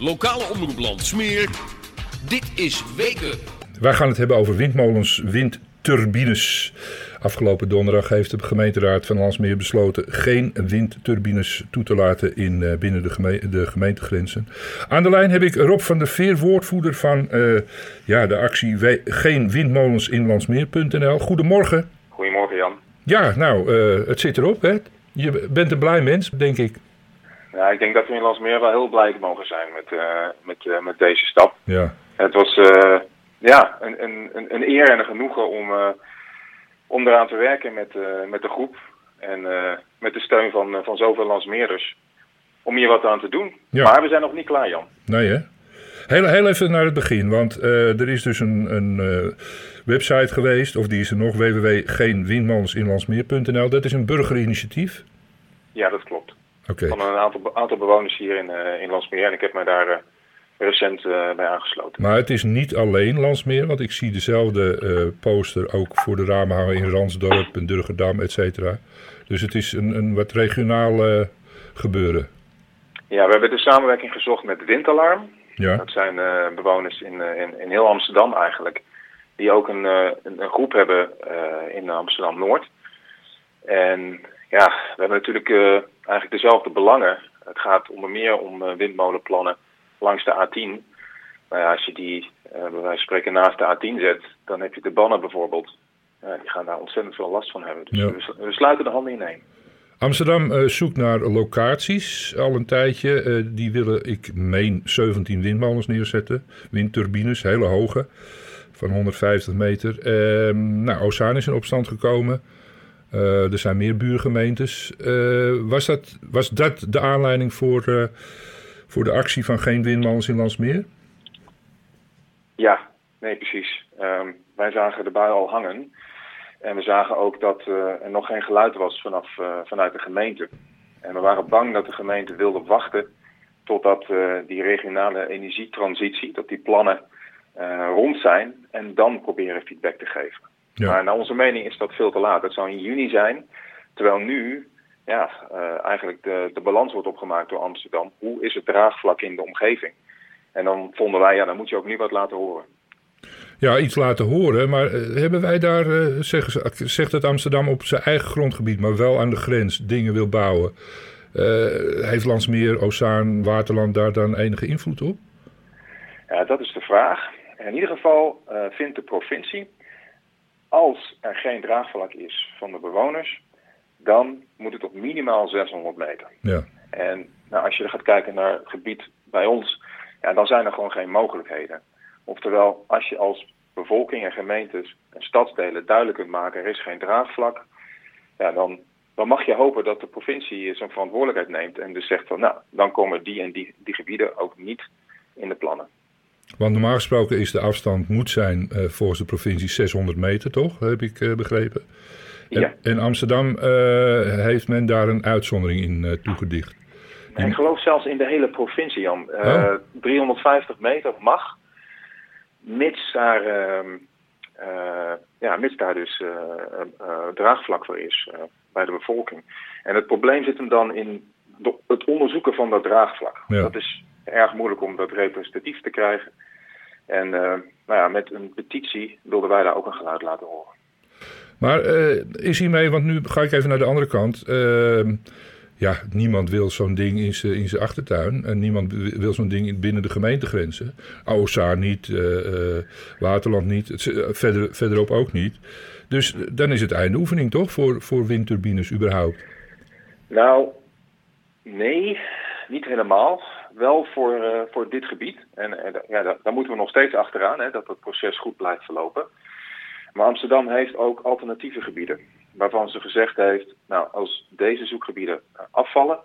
Lokale omroepland Smeer. Dit is Weken. Wij gaan het hebben over windmolens, windturbines. Afgelopen donderdag heeft de gemeenteraad van Landsmeer besloten geen windturbines toe te laten in, uh, binnen de, geme de, gemeentegrenzen. Aan de lijn heb ik Rob van der Veer, woordvoerder van uh, ja, de actie Geen Windmolens in Landsmeer.nl. Goedemorgen. Goedemorgen Jan. Ja, nou, uh, het zit erop hè. Je bent een blij mens, denk ik. Ja, ik denk dat we in Landsmeer wel heel blij mogen zijn met, uh, met, uh, met deze stap. Ja. Het was uh, ja, een, een, een eer en een genoegen om, om eraan te werken met, met de groep. En met de steun van, van zoveel Landsmeerders. Om hier wat aan te doen. Ja. Maar we zijn nog niet klaar, Jan. Nee, hè? Heel, heel even naar het begin, want er is dus een, een website geweest, of die is er nog, www.geenwindmolensinlandsmeer.nl. Dat is een burgerinitiatief? Ja, dat klopt. Okay. Van een aantal, aantal bewoners hier in, uh, in Landsmeer. En ik heb mij daar uh, recent uh, bij aangesloten. Maar het is niet alleen Landsmeer, want ik zie dezelfde poster ook voor de ramen hangen in Ransdorp en Durgerdam, et cetera. Dus het is een, een wat regionaal gebeuren. Ja, we hebben de samenwerking gezocht met Windalarm. Ja. Dat zijn bewoners in, in, in heel Amsterdam eigenlijk. Die ook een, een, een groep hebben in Amsterdam-Noord. En ja, we hebben natuurlijk uh, eigenlijk dezelfde belangen. Het gaat onder meer om uh, windmolenplannen langs de A10. Nou ja, als je die uh, bij wijze van spreken naast de A10 zet, dan heb je de bannen bijvoorbeeld. die gaan daar ontzettend veel last van hebben. Dus Ja. we, we sluiten de handen ineen. Amsterdam eh, zoekt naar locaties al een tijdje. Eh, die willen, ik meen, 17 windmolens neerzetten. Windturbines, hele hoge, van 150 meter. Ehm, nou, Ozaan is in opstand gekomen. Eh, er zijn meer buurgemeentes. Eh, was, dat, was dat de aanleiding voor, eh, voor de actie van geen windmolens in Landsmeer? Ja, nee, precies. Ehm, wij zagen de bui al hangen. En we zagen ook dat er nog geen geluid was vanaf, vanuit de gemeente. En we waren bang dat de gemeente wilde wachten totdat die regionale energietransitie, dat die plannen rond zijn. En dan proberen feedback te geven. Ja. Maar naar onze mening is dat veel te laat. Het zou in juni zijn, terwijl nu ja, eh, eigenlijk de, de balans wordt opgemaakt door Amsterdam. Hoe is het draagvlak in de omgeving? En dan vonden wij, ja, dan moet je ook nu wat laten horen. Ja, iets laten horen. Maar eh, hebben wij daar, eh, zegt dat Amsterdam op zijn eigen grondgebied, maar wel aan de grens, dingen wil bouwen? Heeft Landsmeer, Ozaan, Waterland daar dan enige invloed op? Ja, dat is de vraag. In ieder geval vindt de provincie, als er geen draagvlak is van de bewoners, dan moet het op minimaal 600 meter. Ja, En nou, als je gaat kijken naar het gebied bij ons, ja, dan zijn er gewoon geen mogelijkheden. Oftewel, als je als bevolking en gemeentes en stadsdelen duidelijk kunt maken, er is geen draagvlak, ja, dan, dan mag je hopen dat de provincie zijn verantwoordelijkheid neemt en dus zegt van, nou, dan komen die en die, die gebieden ook niet in de plannen. Want normaal gesproken is de afstand moet zijn eh, volgens de provincie 600 meter, toch? Heb ik eh, begrepen. En, Ja. en Amsterdam eh, heeft men daar een uitzondering in toegedicht. En ik geloof zelfs in de hele provincie, Jan. Eh, Oh. 350 meter mag, mits daar, ehm, eh, ja, mits daar dus draagvlak voor is bij de bevolking. En het probleem zit hem dan in de- het onderzoeken van dat draagvlak. Ja. Dat is erg moeilijk om dat representatief te krijgen. En eh, nou ja, met een petitie wilden wij daar ook een geluid laten horen. Maar eh, is hiermee, want nu ga ik even naar de andere kant. Ehm, ja, niemand wil zo'n ding in zijn in zijn achtertuin. En niemand wil zo'n ding in- binnen de gemeentegrenzen. Ozaan niet, eh, eh, Waterland niet, eh, verder, verderop ook niet. Dus eh, dan is het einde oefening toch voor, voor windturbines überhaupt? Nou, nee, niet helemaal. Wel voor, eh, voor dit gebied. En, ja, daar, daar moeten we nog steeds achteraan, hè, dat het proces goed blijft verlopen. Maar Amsterdam heeft ook alternatieve gebieden. Waarvan ze gezegd heeft, nou, als deze zoekgebieden eh, afvallen,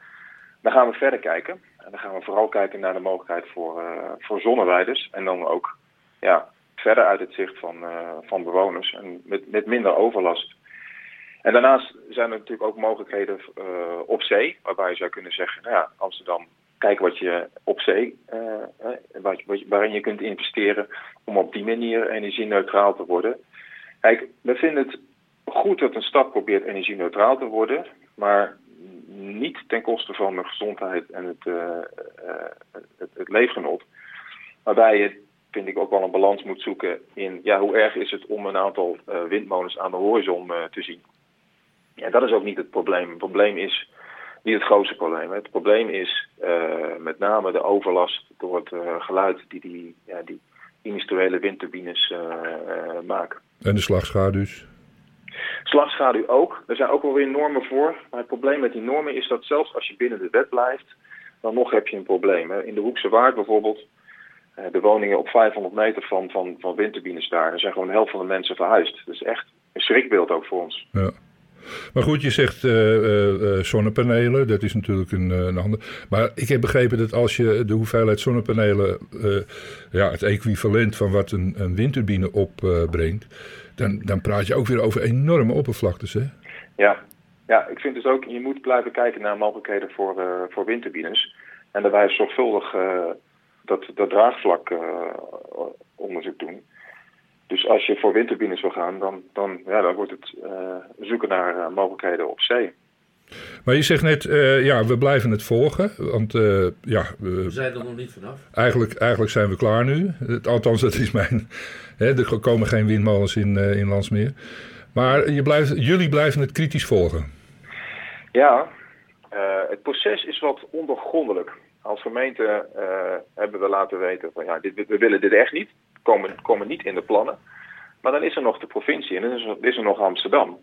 dan gaan we verder kijken. En dan gaan we vooral kijken naar de mogelijkheid voor, eh, voor zonneweiders. En dan ook ja, verder uit het zicht van, van bewoners. En met, met minder overlast. En daarnaast zijn er natuurlijk ook mogelijkheden op zee, waarbij je zou kunnen zeggen, nou ja, Amsterdam, kijk wat je op zee, eh, wat, waarin je kunt investeren om op die manier energie-neutraal te worden. Kijk, we vinden het goed dat een stad probeert energie-neutraal te worden, maar niet ten koste van de gezondheid en het, het, het leefgenot. Waarbij je, vind ik, ook wel een balans moet zoeken in ja, hoe erg is het om een aantal windmolens aan de horizon te zien. Ja, dat is ook niet het probleem. Het probleem is niet het grootste probleem. Het probleem is met name de overlast door het geluid die die, ja, die industriële windturbines maken. En de slagschaduws? Slagschaduw ook. Er zijn ook wel weer normen voor. Maar het probleem met die normen is dat zelfs als je binnen de wet blijft, dan nog heb je een probleem. In de Hoekse Waard bijvoorbeeld, eh, de woningen op 500 meter van, van, van windturbines daar, daar zijn gewoon de helft van de mensen verhuisd. Dat is echt een schrikbeeld ook voor ons. Ja. Maar goed, je zegt uh, uh, zonnepanelen, dat is natuurlijk een, een ander. Maar ik heb begrepen dat als je de hoeveelheid zonnepanelen, ja, het equivalent van wat een, een windturbine opbrengt, dan, dan praat je ook weer over enorme oppervlaktes, hè? Ja. ja, ik vind dus ook, je moet blijven kijken naar mogelijkheden voor, uh, voor windturbines. En daarbij zorgvuldig dat, dat draagvlak uh, onderzoek doen. Dus als je voor windturbines wil gaan, dan, dan, ja, dan wordt het zoeken naar mogelijkheden op zee. Maar je zegt net, uh, ja, we blijven het volgen. Want uh, ja, we zijn er nog niet vanaf. Eigenlijk, eigenlijk zijn we klaar nu. Althans, dat is mijn. Hè, er komen geen windmolens in, uh, in Landsmeer. Maar je blijft, jullie blijven het kritisch volgen. Ja, het proces is wat ondergrondelijk. Als gemeente hebben we laten weten van ja, dit, we willen dit echt niet. Komen, komen niet in de plannen. Maar dan is er nog de provincie en dan is er, is er nog Amsterdam.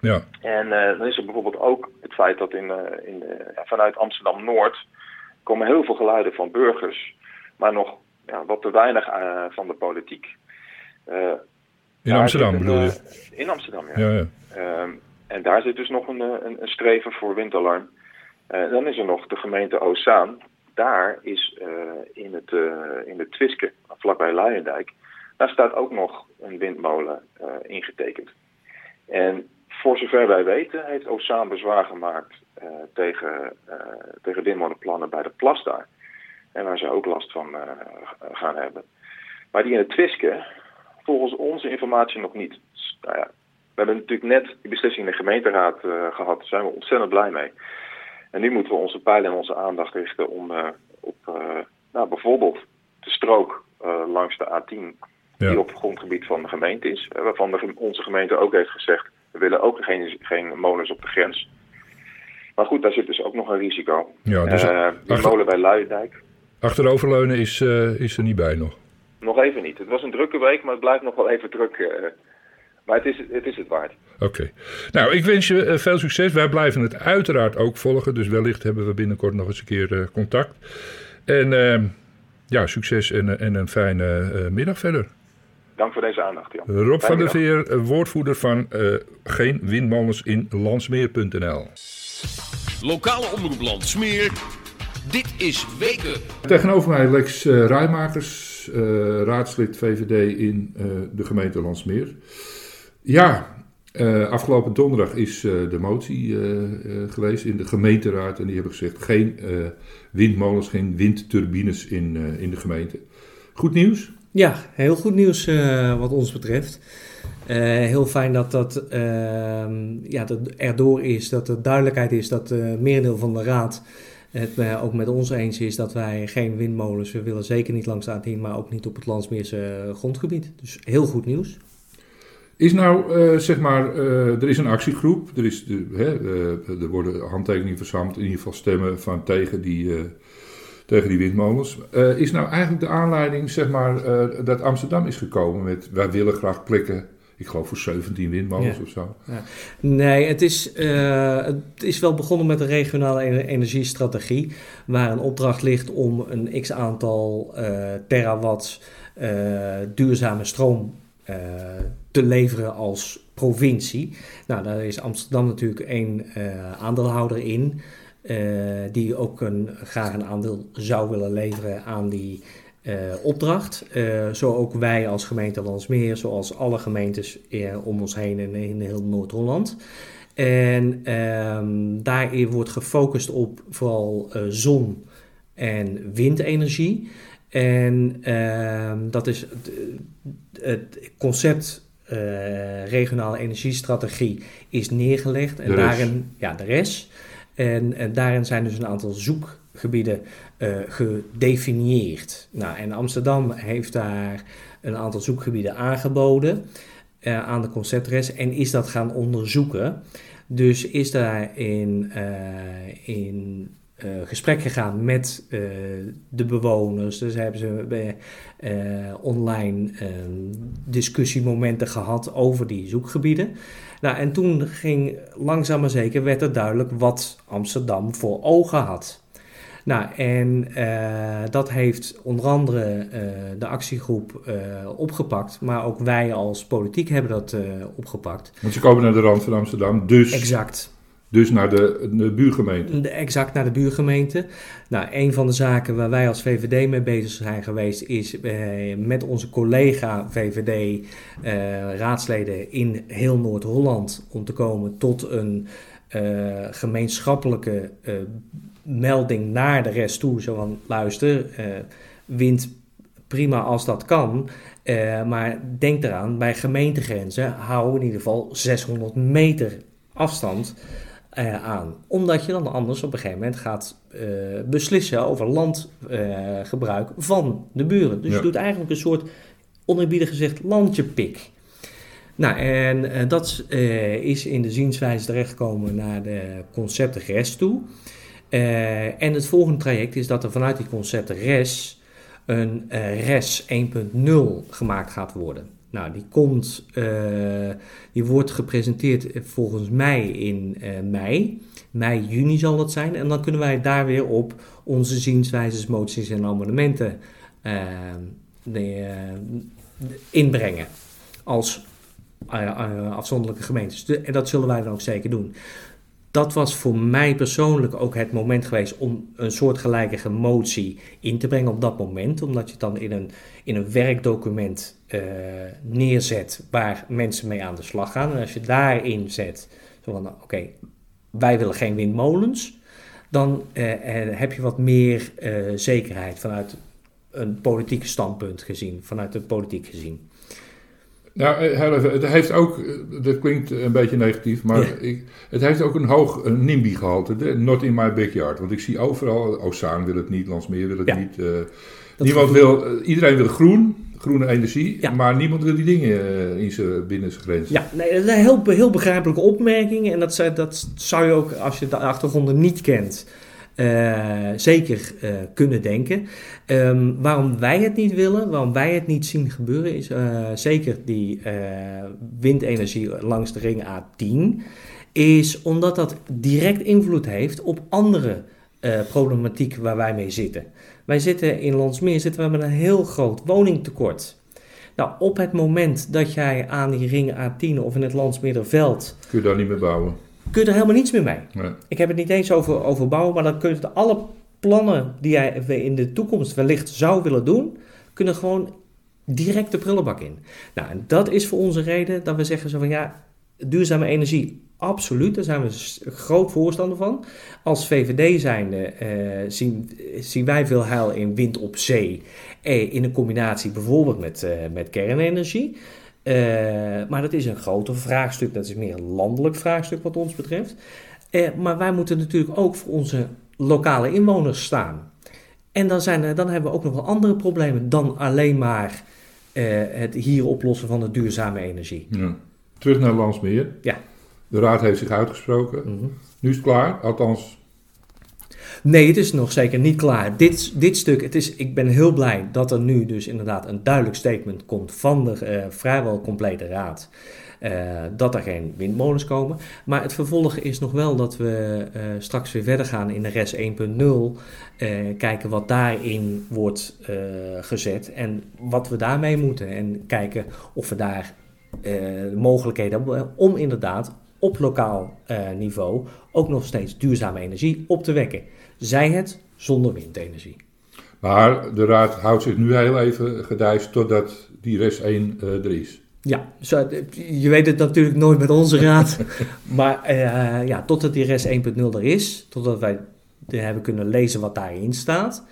Ja. En uh, dan is er bijvoorbeeld ook het feit dat in, uh, in, uh, vanuit Amsterdam-Noord komen heel veel geluiden van burgers, maar nog ja, wat te weinig van de politiek. in Amsterdam een, bedoel je? In Amsterdam, ja. ja, ja. Ehm, en daar zit dus nog een, een, een streven voor windalarm. dan is er nog de gemeente Ozaan. Daar is in het, in het Twiske, vlakbij Luijendijk, daar staat ook nog een windmolen ingetekend. En voor zover wij weten heeft Ozaan bezwaar gemaakt tegen, tegen windmolenplannen bij de plas daar. En waar ze ook last van gaan hebben. Maar die in het Twiske, volgens onze informatie nog niet. Dus, nou ja, we hebben natuurlijk net die beslissing in de gemeenteraad gehad. Daar zijn we ontzettend blij mee. En nu moeten we onze pijlen en onze aandacht richten om op nou, bijvoorbeeld de strook langs de A10... Ja. die op het grondgebied van de gemeente is. waarvan de, onze gemeente ook heeft gezegd we willen ook geen, geen molens op de grens. Maar goed, daar zit dus ook nog een risico. Ja, dus uh, die achter... molen bij Luijendijk. Achteroverleunen is, uh, is er niet bij nog? Nog even niet. Het was een drukke week, maar het blijft nog wel even druk. Uh, maar het is, het is het waard. Oké. Okay. Nou, ik wens je veel succes. Wij blijven het uiteraard ook volgen. Dus wellicht hebben we binnenkort nog eens een keer contact. En ehm, ja, succes en, en een fijne middag verder. Dank voor deze aandacht, Jan. Rob van der Veer, woordvoerder van uh, Geen Windmolens in Landsmeer.nl. Lokale omroep Landsmeer. Dit is Weken. Tegenover mij Lex uh, Rijmakers, uh, raadslid VVD in de gemeente Landsmeer. Ja, afgelopen donderdag is de motie geweest in de gemeenteraad. En die hebben gezegd geen windmolens, geen windturbines in, in de gemeente. Goed nieuws? Ja, heel goed nieuws uh, wat ons betreft. Uh, heel fijn dat dat uh, ja, dat erdoor is, dat er duidelijkheid is dat uh, merendeel van de raad het ook met ons eens is dat wij geen windmolens, we willen zeker niet langs de A10, maar ook niet op het Landsmeerse grondgebied. Dus heel goed nieuws. Is nou, zeg maar, er is een actiegroep, er, is de, hè, er worden handtekeningen verzameld, in ieder geval stemmen van tegen die tegen die windmolens. Is nou eigenlijk de aanleiding, zeg maar, dat Amsterdam is gekomen met wij willen graag plekken. Ik geloof voor 17 windmolens ja. of zo. Ja. Nee, het is, het is wel begonnen met een regionale energiestrategie. Waar een opdracht ligt om een x aantal terawatts duurzame stroom te leveren als provincie. Nou, daar is Amsterdam natuurlijk één aandeelhouder in. Uh, die ook een, graag een aandeel zou willen leveren aan die uh, opdracht. Zo ook wij als gemeente Landsmeer, zoals alle gemeentes om ons heen in, in heel Noord-Holland. En um, daarin wordt gefocust op vooral zon- en windenergie. En um, dat is het concept regionale energiestrategie is neergelegd. En daarin, ja, de rest. En, en daarin zijn dus een aantal zoekgebieden gedefinieerd. Nou, en Amsterdam heeft daar een aantal zoekgebieden aangeboden aan de conceptres en is dat gaan onderzoeken. Dus is daar in, in uh, gesprek gegaan met uh, de bewoners. Dus hebben ze uh, online discussiemomenten gehad over die zoekgebieden. Nou, en toen ging langzaam maar zeker werd er duidelijk wat Amsterdam voor ogen had. Nou, en dat heeft onder andere de actiegroep opgepakt, maar ook wij als politiek hebben dat opgepakt. Want ze komen naar de rand van Amsterdam, dus. Exact. Dus naar de, buurgemeente? exact naar de buurgemeente. Nou, een van de zaken waar wij als VVD mee bezig zijn geweest is eh, met onze collega VVD eh, raadsleden in heel Noord-Holland om te komen tot een uh, gemeenschappelijke uh, melding naar de rest toe. Zo van, luister, uh, wind prima als dat kan. maar denk eraan, bij gemeentegrenzen hou in ieder geval 600 meter afstand uh, aan. Omdat je dan anders op een gegeven moment gaat uh, beslissen over landgebruik uh, van de buren. Dus ja. je doet eigenlijk een soort, onerbiedig gezegd, landjepik. Nou, en dat is in de zienswijze terechtgekomen naar de concepten RES toe. en het volgende traject is dat er vanuit die concepten RES een RES 1.0 gemaakt gaat worden. Nou, die komt, uh, die wordt gepresenteerd volgens mij in uh, mei. Mei, juni zal dat zijn. En dan kunnen wij daar weer op onze zienswijzes, moties en amendementen de, inbrengen. Als afzonderlijke gemeentes. En dat zullen wij dan ook zeker doen dat was voor mij persoonlijk ook het moment geweest om een soortgelijke motie in te brengen op dat moment. Omdat je het dan in een, in een werkdocument uh, neerzet waar mensen mee aan de slag gaan. En als je daarin zet, zo van oké, wij willen geen windmolens, dan uh, heb je wat meer zekerheid vanuit een politiek standpunt gezien, vanuit de politiek gezien. Nou, eh, het heeft ook, eh, dat klinkt een beetje negatief, maar ik, het heeft ook een hoog een NIMBY-gehalte. Not in my backyard. Want ik zie overal, Ozaan wil het niet, Landsmeer wil het ja. niet. Uh, niemand wil, iedereen wil groen, groene energie, maar niemand wil die dingen in zijn, binnen zijn grenzen. Ja, nee, dat is een heel, heel begrijpelijke opmerking. En dat, dat zou je ook, als je de achtergronden niet kent, uh, zeker uh, kunnen denken. Um, waarom wij het niet willen, waarom wij het niet zien gebeuren, is uh, zeker die windenergie langs de ring A10, is omdat dat direct invloed heeft op andere problematiek waar wij mee zitten. Wij zitten in Landsmeer zitten we met een heel groot woningtekort. Nou, op het moment dat jij aan die ring A10 of in het Landsmeerderveld... Kun je daar niet meer bouwen kun je er helemaal niets meer mee. Nee. Ik heb het niet eens over, over bouwen, maar dan kun je alle plannen die jij in de toekomst wellicht zou willen doen, kunnen gewoon direct de prullenbak in. Nou, en dat is voor onze reden dat we zeggen zo van ja, duurzame energie, absoluut, daar zijn we groot voorstander van. Als VVD zijnde uh, zien, zien wij veel heil in wind op zee, eh, in een combinatie bijvoorbeeld met, uh, met kernenergie. Uh, maar dat is een groter vraagstuk, dat is meer een landelijk vraagstuk wat ons betreft. Uh, maar wij moeten natuurlijk ook voor onze lokale inwoners staan. En dan, zijn er, dan hebben we ook nog wel andere problemen dan alleen maar uh, het hier oplossen van de duurzame energie. Ja. Terug naar Landsmeer. Ja. De raad heeft zich uitgesproken. Mm -hmm. Nu is het klaar, althans Nee, het is nog zeker niet klaar. Dit, dit stuk, het is, ik ben heel blij dat er nu dus inderdaad een duidelijk statement komt van de uh, vrijwel complete raad. Uh, dat er geen windmolens komen. Maar het vervolg is nog wel dat we uh, straks weer verder gaan in de RES 1.0. kijken wat daarin wordt gezet en wat we daarmee moeten. En kijken of we daar mogelijkheden hebben om inderdaad op lokaal niveau ook nog steeds duurzame energie op te wekken. Zij het zonder windenergie. Maar de raad houdt zich nu heel even gedijst totdat die rest 1 uh, er is. Ja, zo, je weet het natuurlijk nooit met onze raad. maar uh, ja, totdat die rest 1.0 er is, totdat wij hebben kunnen lezen wat daarin staat.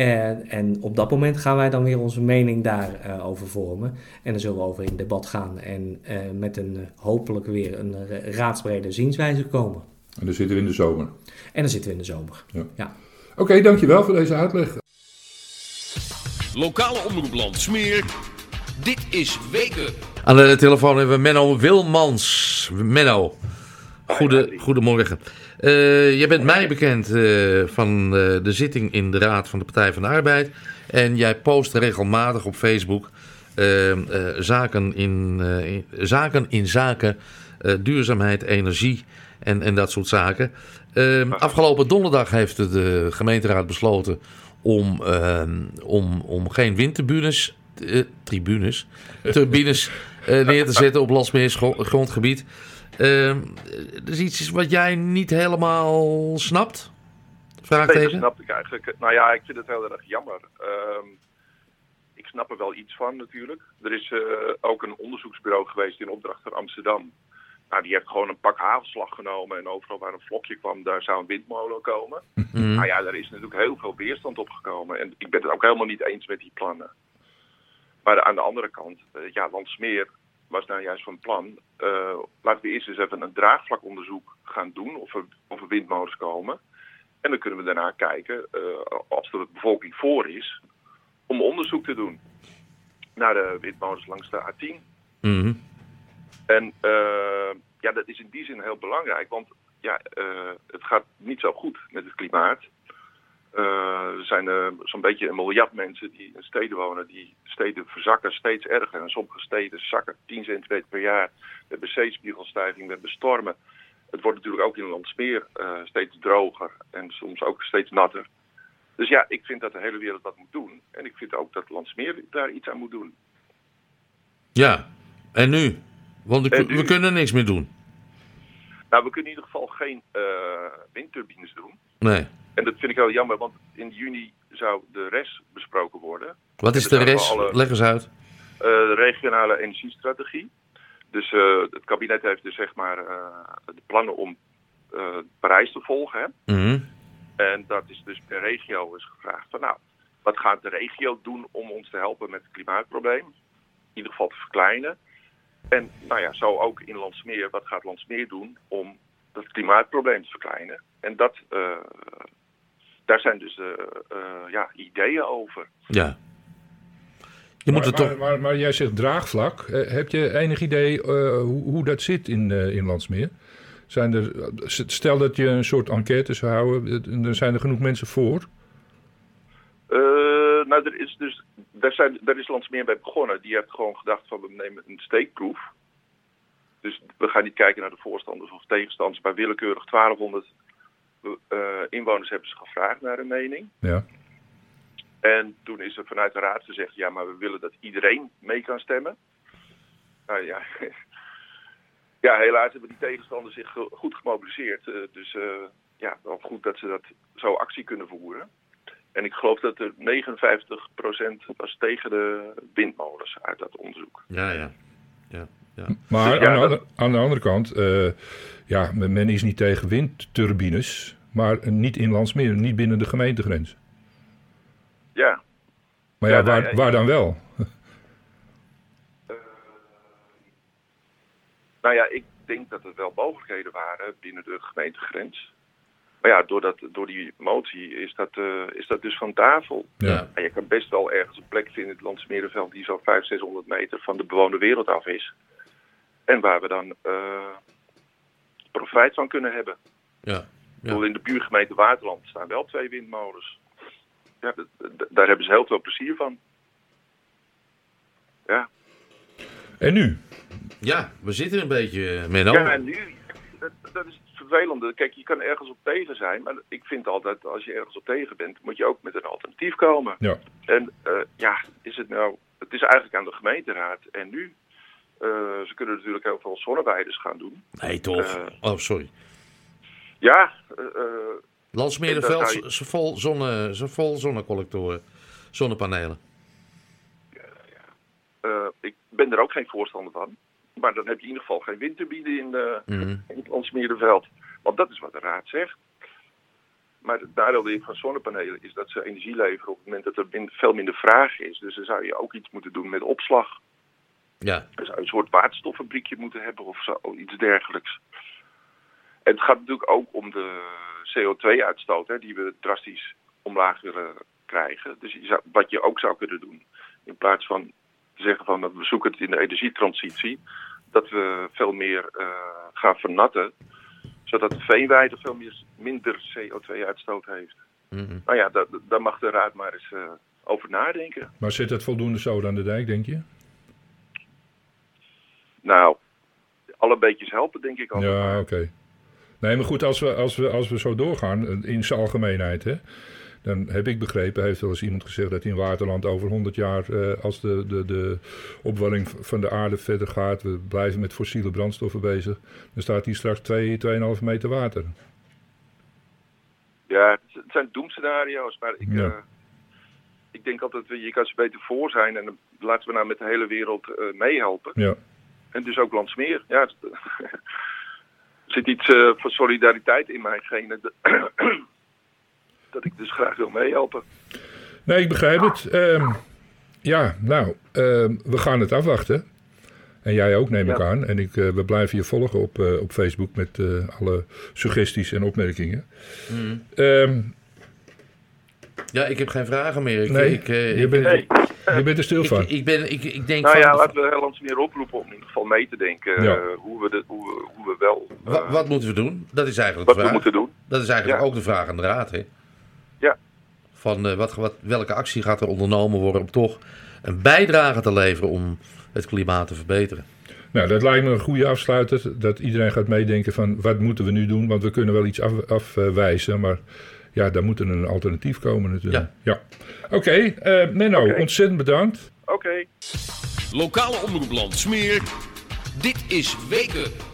En, en, op dat moment gaan wij dan weer onze mening daarover uh, over vormen. En dan zullen we over in debat gaan en uh, met een uh, hopelijk weer een raadsbrede zienswijze komen. En dan zitten we in de zomer. En dan zitten we in de zomer. Ja. Ja. Oké, dankjewel voor deze uitleg. Lokale omroep Smeer. Dit is Weken. Aan de telefoon hebben we Menno Wilmans. Menno, goede, goedemorgen. Uh, jij bent mij bekend uh, van uh, de zitting in de Raad van de Partij van de Arbeid. En jij post regelmatig op Facebook zaken, in, in, zaken in zaken duurzaamheid, energie en, en dat soort zaken. afgelopen donderdag heeft de gemeenteraad besloten om, om, om geen windturbines, tribunes, turbines neer te zetten op Lasmeers grondgebied. Uh, dat is iets wat jij niet helemaal snapt? Vraagteken? Nee, dat snap ik eigenlijk. Nou ja, ik vind het heel erg jammer. Uh, ik snap er wel iets van natuurlijk. Er is uh, ook een onderzoeksbureau geweest in opdracht van Amsterdam. Nou, die heeft gewoon een pak havenslag genomen en overal waar een vlokje kwam, daar zou een windmolen komen. Mm Nou ja, daar is natuurlijk heel veel weerstand op gekomen. En ik ben het ook helemaal niet eens met die plannen. Maar aan de andere kant, uh, ja, Landsmeer was nou juist van plan, uh, laten we eerst eens even een draagvlakonderzoek gaan doen of er, of er windmolens komen. En dan kunnen we daarna kijken, uh, als de bevolking voor is, om onderzoek te doen naar de windmolens langs de A10. Mhm. En uh, ja, dat is in die zin heel belangrijk, want ja, het gaat niet zo goed met het klimaat. Uh, er zijn uh, zo'n beetje een miljard mensen die in steden wonen. Die steden verzakken steeds erger. En sommige steden zakken 10 centimeter per jaar. We hebben zeespiegelstijging, we hebben stormen. Het wordt natuurlijk ook in Landsmeer uh, steeds droger en soms ook steeds natter. Dus ja, ik vind dat de hele wereld dat moet doen. En ik vind ook dat Landsmeer daar iets aan moet doen. Ja, en nu? Want nu? we kunnen niks meer doen. Nou, we kunnen in ieder geval geen windturbines doen. Nee. En dat vind ik wel jammer, want in juni zou de rest besproken worden. Wat is de rest? Alle, Leg eens uit. Uh, de regionale energiestrategie. Dus uh, het kabinet heeft dus zeg maar de plannen om Parijs te volgen. Hè? Mm -hmm. En dat is dus per regio is gevraagd van nou, wat gaat de regio doen om ons te helpen met het klimaatprobleem? In ieder geval te verkleinen. En nou ja, zo ook in Landsmeer, wat gaat Landsmeer doen om dat klimaatprobleem te verkleinen? En dat, daar zijn dus uh, ja, ideeën over. Ja. Je moet maar, het toch... maar, maar, maar, jij zegt draagvlak. heb je enig idee hoe, hoe, dat zit in, in Landsmeer? Zijn er, stel dat je een soort enquête zou houden, er zijn er genoeg mensen voor? Nou, er is dus, daar, zijn, daar is Landsmeer bij begonnen. Die heeft gewoon gedacht van we nemen een steekproef. Dus we gaan niet kijken naar de voorstanders of tegenstanders. Bij willekeurig 1200 uh, inwoners hebben ze gevraagd naar een mening. Ja. En toen is er vanuit de raad gezegd, ja, maar we willen dat iedereen mee kan stemmen. Nou ja, ja helaas hebben die tegenstanders zich goed gemobiliseerd. Uh, dus uh, ja, wel goed dat ze dat zo actie kunnen voeren. En ik geloof dat er 59% was tegen de windmolens uit dat onderzoek. Ja, ja. ja, ja. Maar dus ja, aan, de, dat... aan, de, andere kant, uh, ja, men is niet tegen windturbines, maar niet in Landsmeer, niet binnen de gemeentegrens. Ja. Maar ja, ja waar, nou, waar dan wel? Uh, nou ja, ik denk dat er wel mogelijkheden waren binnen de gemeentegrens. Maar ja, door, dat, door die motie is dat, uh, is dat dus van tafel. Ja. En je kan best wel ergens een plek vinden in het Landsmerenveld die zo 500, 600 meter van de bewoonde wereld af is. En waar we dan uh, profijt van kunnen hebben. Ja. ja. In de buurgemeente Waterland staan wel twee windmolens. Ja, daar hebben ze heel veel plezier van. Ja. En nu? Ja, we zitten een beetje, Menno. Ja, en nu, dat, dat is het vervelende. Kijk, je kan ergens op tegen zijn, maar ik vind altijd, als je ergens op tegen bent, moet je ook met een alternatief komen. Ja. En uh, ja, is het nou, het is eigenlijk aan de gemeenteraad. En nu, uh, ze kunnen natuurlijk heel veel zonneweiders gaan doen. Nee, toch? Uh, oh, sorry. Ja. Landsmerenveld, je... ze vol, zonne, ze vol zonnecollectoren, zonnepanelen. Ja, ja. ik ben er ook geen voorstander van. Maar dan heb je in ieder geval geen windturbine in, uh, mm. in het Landsmerenveld. Want dat is wat de raad zegt. Maar het nadeel van zonnepanelen is dat ze energie leveren op het moment dat er min, veel minder vraag is. Dus dan zou je ook iets moeten doen met opslag. Ja. Dan zou je een soort waterstoffabriekje moeten hebben of zo, iets dergelijks. het gaat natuurlijk ook om de CO2-uitstoot, die we drastisch omlaag willen krijgen. Dus je zou, wat je ook zou kunnen doen, in plaats van te zeggen van we zoeken het in de energietransitie, dat we veel meer uh, gaan vernatten, zodat de veenweide veel meer, minder CO2-uitstoot heeft. Mm Nou ja, daar mag de raad maar eens uh, over nadenken. Maar zit het voldoende zo aan de dijk, denk je? Nou, alle beetjes helpen, denk ik al. Ja, oké. Nee, maar goed, als we, als, we, als we zo doorgaan, in zijn algemeenheid, hè, dan heb ik begrepen, heeft wel eens iemand gezegd dat in Waterland over 100 jaar, eh, als de, de, de opwarming van de aarde verder gaat, we blijven met fossiele brandstoffen bezig, dan staat hier straks 2, 2,5 meter water. Ja, het zijn doemscenario's, maar ik, ja. uh, ik denk altijd, je kan ze beter voor zijn en laten we nou met de hele wereld uh, meehelpen. Ja. En dus ook Landsmeer. Ja, er zit iets uh, van solidariteit in mijgene. dat ik dus graag wil meehelpen. Nee, ik begrijp het. Um, ja, nou, um, we gaan het afwachten. En jij ook, neem ik aan. En ik, uh, we blijven je volgen op, uh, op Facebook met uh, alle suggesties en opmerkingen. Mm. Um, ja, ik heb geen vragen meer. Ik, nee, ik, je, bent, nee. je bent er stil van. Ik, ik, ben, ik, ik denk nou van, ja, laten we Hellands meer oproepen om in ieder geval mee te denken ja. hoe, we de, hoe, we, hoe we wel... Wat, wat, moeten we doen? Dat is eigenlijk wat de vraag. we moeten doen. Dat is eigenlijk ja. ook de vraag aan de raad, hè? Ja. Van uh, wat, wat, welke actie gaat er ondernomen worden om toch een bijdrage te leveren om het klimaat te verbeteren? Nou, dat lijkt me een goede afsluiter. Dat iedereen gaat meedenken van wat moeten we nu doen? Want we kunnen wel iets af, afwijzen, maar ja, daar moet er een alternatief komen natuurlijk. Ja. ja. Oké, okay, uh, Menno, okay. ontzettend bedankt. Oké. Okay. Lokale omroep Landsmeer. Dit is Weken.